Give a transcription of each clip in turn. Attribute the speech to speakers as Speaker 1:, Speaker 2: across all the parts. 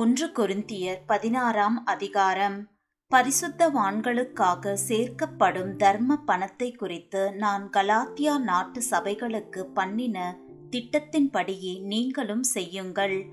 Speaker 1: ஒன்று கொருந்தியர் பதினாறாம் அதிகாரம். பரிசுத்தவான்களுக்காக சேர்க்கப்படும் தர்ம பணத்தை குறித்து நான் கலாத்தியா நாட்டு சபைகளுக்கு பண்ணின திட்டத்தின்படியே நீங்களும் செய்யுங்கள்.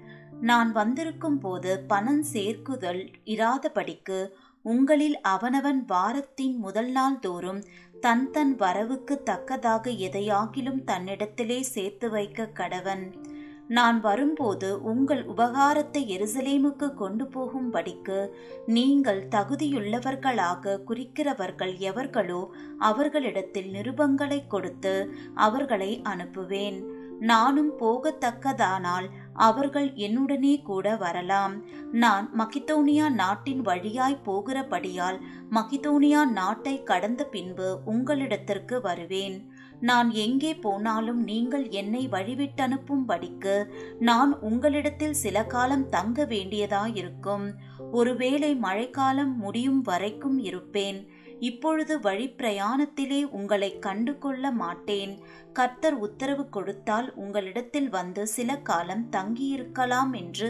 Speaker 1: நான் வந்திருக்கும் போது பணம் சேர்க்குதல் இராதபடிக்கு உங்களில் அவனவன் வாரத்தின் முதல் நாள் தோறும் தன் தன் வரவுக்கு தக்கதாக எதையாகிலும் தன்னிடத்திலே சேர்த்து வைக்க கடவன். நான் வரும்போது உங்கள் உபகாரத்தை எருசலேமுக்கு கொண்டு போகும்படிக்கு நீங்கள் தகுதியுள்ளவர்களாக குறிக்கிறவர்கள் எவர்களோ அவர்களிடத்தில் நிருபங்களை கொடுத்து அவர்களை அனுப்புவேன். நானும் போகத்தக்கதானால் அவர்கள் என்னுடனே கூட வரலாம். நான் மகிதோனியா நாட்டின் வழியாய் போகிறபடியால் மகிதோனியா நாட்டை கடந்த பின்பு உங்களிடத்திற்கு வருவேன். நான் எங்கே போனாலும் நீங்கள் என்னை வழிவிட்டனுப்பும்படிக்கு நான் உங்களிடத்தில் சில காலம் தங்க வேண்டியதாயிருக்கும். ஒருவேளை மழைக்காலம் முடியும் வரைக்கும் இருப்பேன். இப்பொழுது வழி பிரயாணத்திலே உங்களை கண்டு கொள்ள மாட்டேன். கர்த்தர் உத்தரவு கொடுத்தால் உங்களிடத்தில் வந்து சில காலம் தங்கியிருக்கலாம் என்று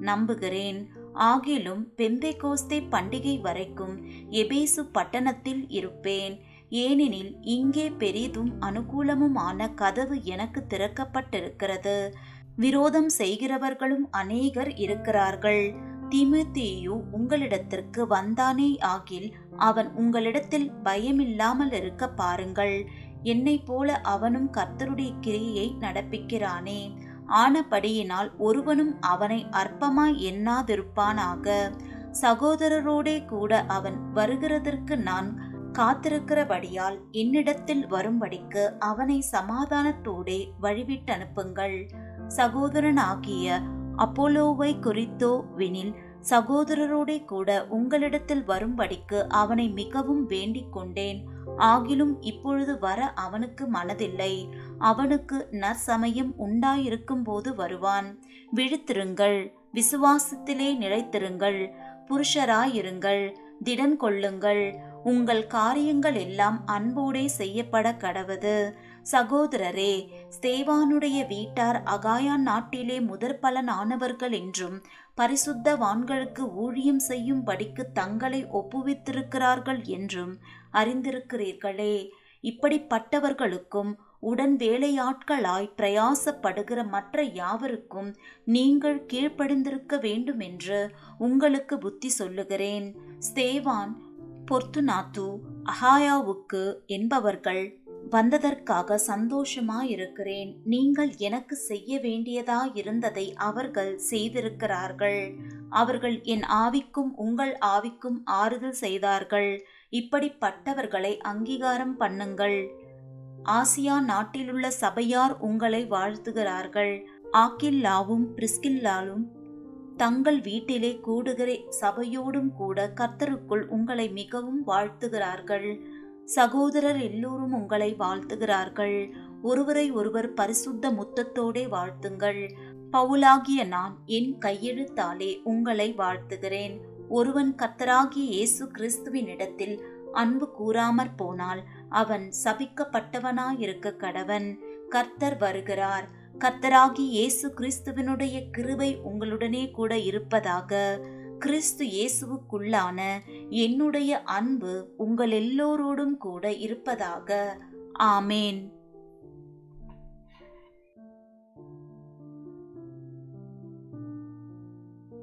Speaker 1: நம்புகிறேன். ஆகிலும் பெம்பே கோஸ்தே பண்டிகை வரைக்கும் எபேசு பட்டணத்தில் இருப்பேன். ஏனெனில் இங்கே பெரிதும் அனுகூலமுமான கதவு எனக்கு திறக்கப்பட்டிருக்கிறது. விரோதம் செய்கிறவர்களும் அநேகர் இருக்கிறார்கள். திமுத்தேயு உங்களிடத்திற்கு வந்தானே ஆகில் அவன் உங்களிடத்தில் பயமில்லாமல் இருக்க பாருங்கள். என்னை போல அவனும் கர்த்தருடைய கிரியை நடப்பிக்கிறானே. ஆனபடியினால் ஒருவனும் அவனை அற்பமாய் எண்ணாதிருப்பானாக. சகோதரரோடே கூட அவன் வருகிறதற்கு நான் காத்திருக்கிறபடியால் என்னிடத்தில் வரும்படிக்கு அவனை சமாதானத்தோடே வழிவிட்டு அனுப்புங்கள் சகோதரனாகிய அப்போலோவை குறித்தோ வினில் சகோதரரோடே கூட உங்களிடத்தில் வரும்படிக்கு அவனை மிகவும் வேண்டிக் கொண்டேன். ஆகிலும் இப்பொழுது வர அவனுக்கு மனதில்லை. அவனுக்கு நற்சமயம் உண்டாயிருக்கும் போது வருவான். விழித்திருங்கள் விசுவாசத்திலே நிலைத்திருங்கள் புருஷராயிருங்கள். திடன் கொள்ளுங்கள். உங்கள் காரியங்கள் எல்லாம் அன்போடே செய்யப்பட கடவது. சகோதரரே ஸ்தேவானுடைய வீட்டார் அகாயா நாட்டிலே முதற் பலனானவர்கள் என்றும் பரிசுத்தவான்களுக்கு ஊழியம் செய்யும்படிக்கு தங்களை ஒப்புவித்திருக்கிறார்கள் என்றும் அறிந்திருக்கிறீர்களே. இப்படிப்பட்டவர்களுக்கும் உடன் வேலையாட்களாய் பிரயாசப்படுகிற மற்ற யாவருக்கும் நீங்கள் கீழ்ப்படிந்திருக்க வேண்டும் என்று உங்களுக்கு புத்தி சொல்லுகிறேன். ஸ்தேவான் பொர்த்துநாத்து அஹாயாவுக்கு என்பவர்கள் வந்ததற்காக சந்தோஷமாயிருக்கிறேன். நீங்கள் எனக்கு செய்ய வேண்டியதாயிருந்ததை அவர்கள் செய்திருக்கிறார்கள். அவர்கள் என் ஆவிக்கும் உங்கள் ஆவிக்கும் ஆறுதல் செய்தார்கள். இப்படிப்பட்டவர்களை அங்கீகாரம் பண்ணுங்கள். ஆசியா நாட்டிலுள்ள சபையார் உங்களை வாழ்த்துகிறார்கள். ஆக்கில்லாவும் பிரிஸ்கில்லாலும் தங்கள் வீட்டிலே கூடுகிற சபையோடும் கூட கர்த்தருக்குள் உங்களை மிகவும் வாழ்த்துகிறார்கள். சகோதரர் எல்லோரும் உங்களை வாழ்த்துகிறார்கள். ஒருவரை ஒருவர் பரிசுத்த முத்தத்தோடே வாழ்த்துங்கள். பவுலாகிய நான் என் கையெழுத்தாலே உங்களை வாழ்த்துகிறேன். ஒருவன் கர்த்தராகிய இயேசு கிறிஸ்துவினிடத்தில் அன்பு கூறாமற் போனால் அவன் சபிக்கப்பட்டவனாயிருக்க கடவன். கர்த்தர் வருகிறார். கர்த்தராகி இயேசு கிறிஸ்துவினுடைய கிருபை உங்களுடனே கூட இருப்பதாக. கிறிஸ்து இயேசுவுக்குள்ளான என்னுடைய அன்பு உங்கள் எல்லோரோடும் கூட இருப்பதாக. ஆமேன்.